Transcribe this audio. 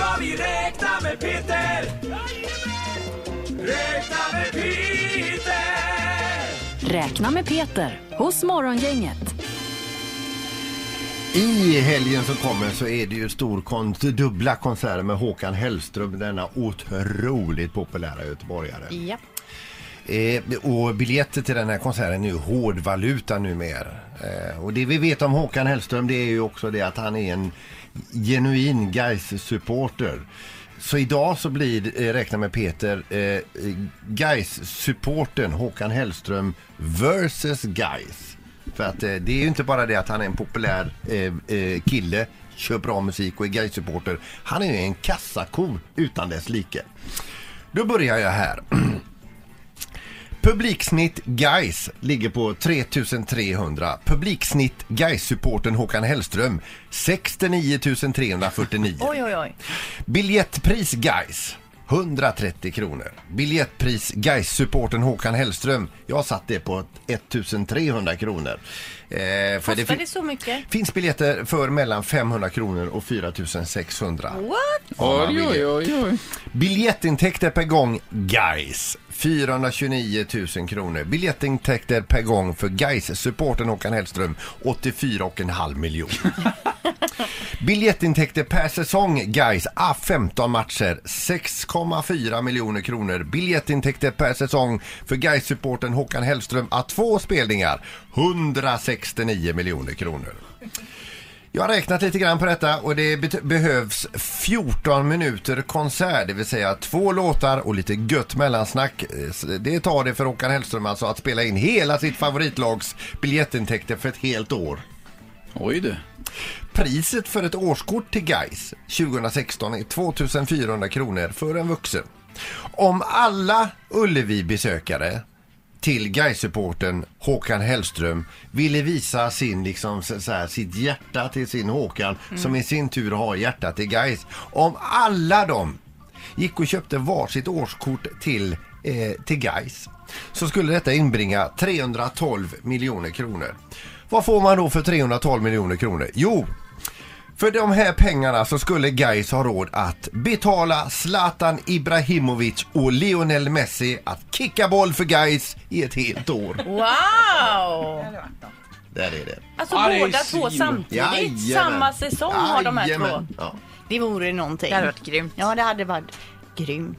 ska vi räkna med Peter! Räkna med Peter! Räkna med Peter hos Morgongänget. I helgen som kommer så är det ju stor kon dubbla konserter med Håkan Hellström, denna otroligt populära göteborgare. Ja. Eh, och biljetter till den här konserten är ju hårdvaluta numera. Eh, och det vi vet om Håkan Hellström det är ju också det att han är en genuin gais supporter Så idag så blir, eh, räkna med Peter, eh, gais supporten Håkan Hellström versus Gais. För att eh, det är ju inte bara det att han är en populär eh, eh, kille, kör bra musik och är gais supporter Han är ju en kassako utan dess like. Då börjar jag här. Publiksnitt Geis ligger på 3300. Publiksnitt Geis-supporten Håkan Hellström 69 349. Oj, oj, oj. Biljettpris Geis 130 kronor. Biljettpris Geis-supporten Håkan Hellström. Jag satt det på 1300 kronor. Eh, för Kostar fin- det så mycket? finns biljetter för mellan 500 kronor och 4600. What? Oj, oj, oj, oj. Biljettintäkter per gång Guys 429 000 kronor. Biljettintäkter per gång för Guys supporten Håkan Hellström 84,5 miljoner. Biljettintäkter per säsong Guys ah, 15 matcher 6,4 miljoner kronor. Biljettintäkter per säsong för Guys supporten Håkan Hellström ah, två spelningar 169 miljoner kronor. Jag har räknat lite grann på detta och det behövs 14 minuter konsert, det vill säga två låtar och lite gött mellansnack. Eh, det tar det för Håkan Hellström alltså att spela in hela sitt favoritlags biljettintäkter för ett helt år. Oj du. Priset för ett årskort till Gais 2016 är 2400 kronor för en vuxen. Om alla Ullevi-besökare till Gais-supporten Håkan Hellström ville visa sin, liksom, så, här, sitt hjärta till sin Håkan som i sin tur har hjärta till Gais. Om alla de gick och köpte varsitt årskort till, eh, till Gais så skulle detta inbringa 312 miljoner kronor. Vad får man då för 312 miljoner kronor? Jo, för de här pengarna så skulle Gais ha råd att betala Zlatan Ibrahimovic och Lionel Messi att kicka boll för Gais i ett helt år. Wow! Där är det. Alltså Ja, det är båda två samtidigt. Jajamän. Samma säsong har de här två. Jajamän. Ja. Det vore någonting. Det hade varit grymt. Ja, det hade varit grymt.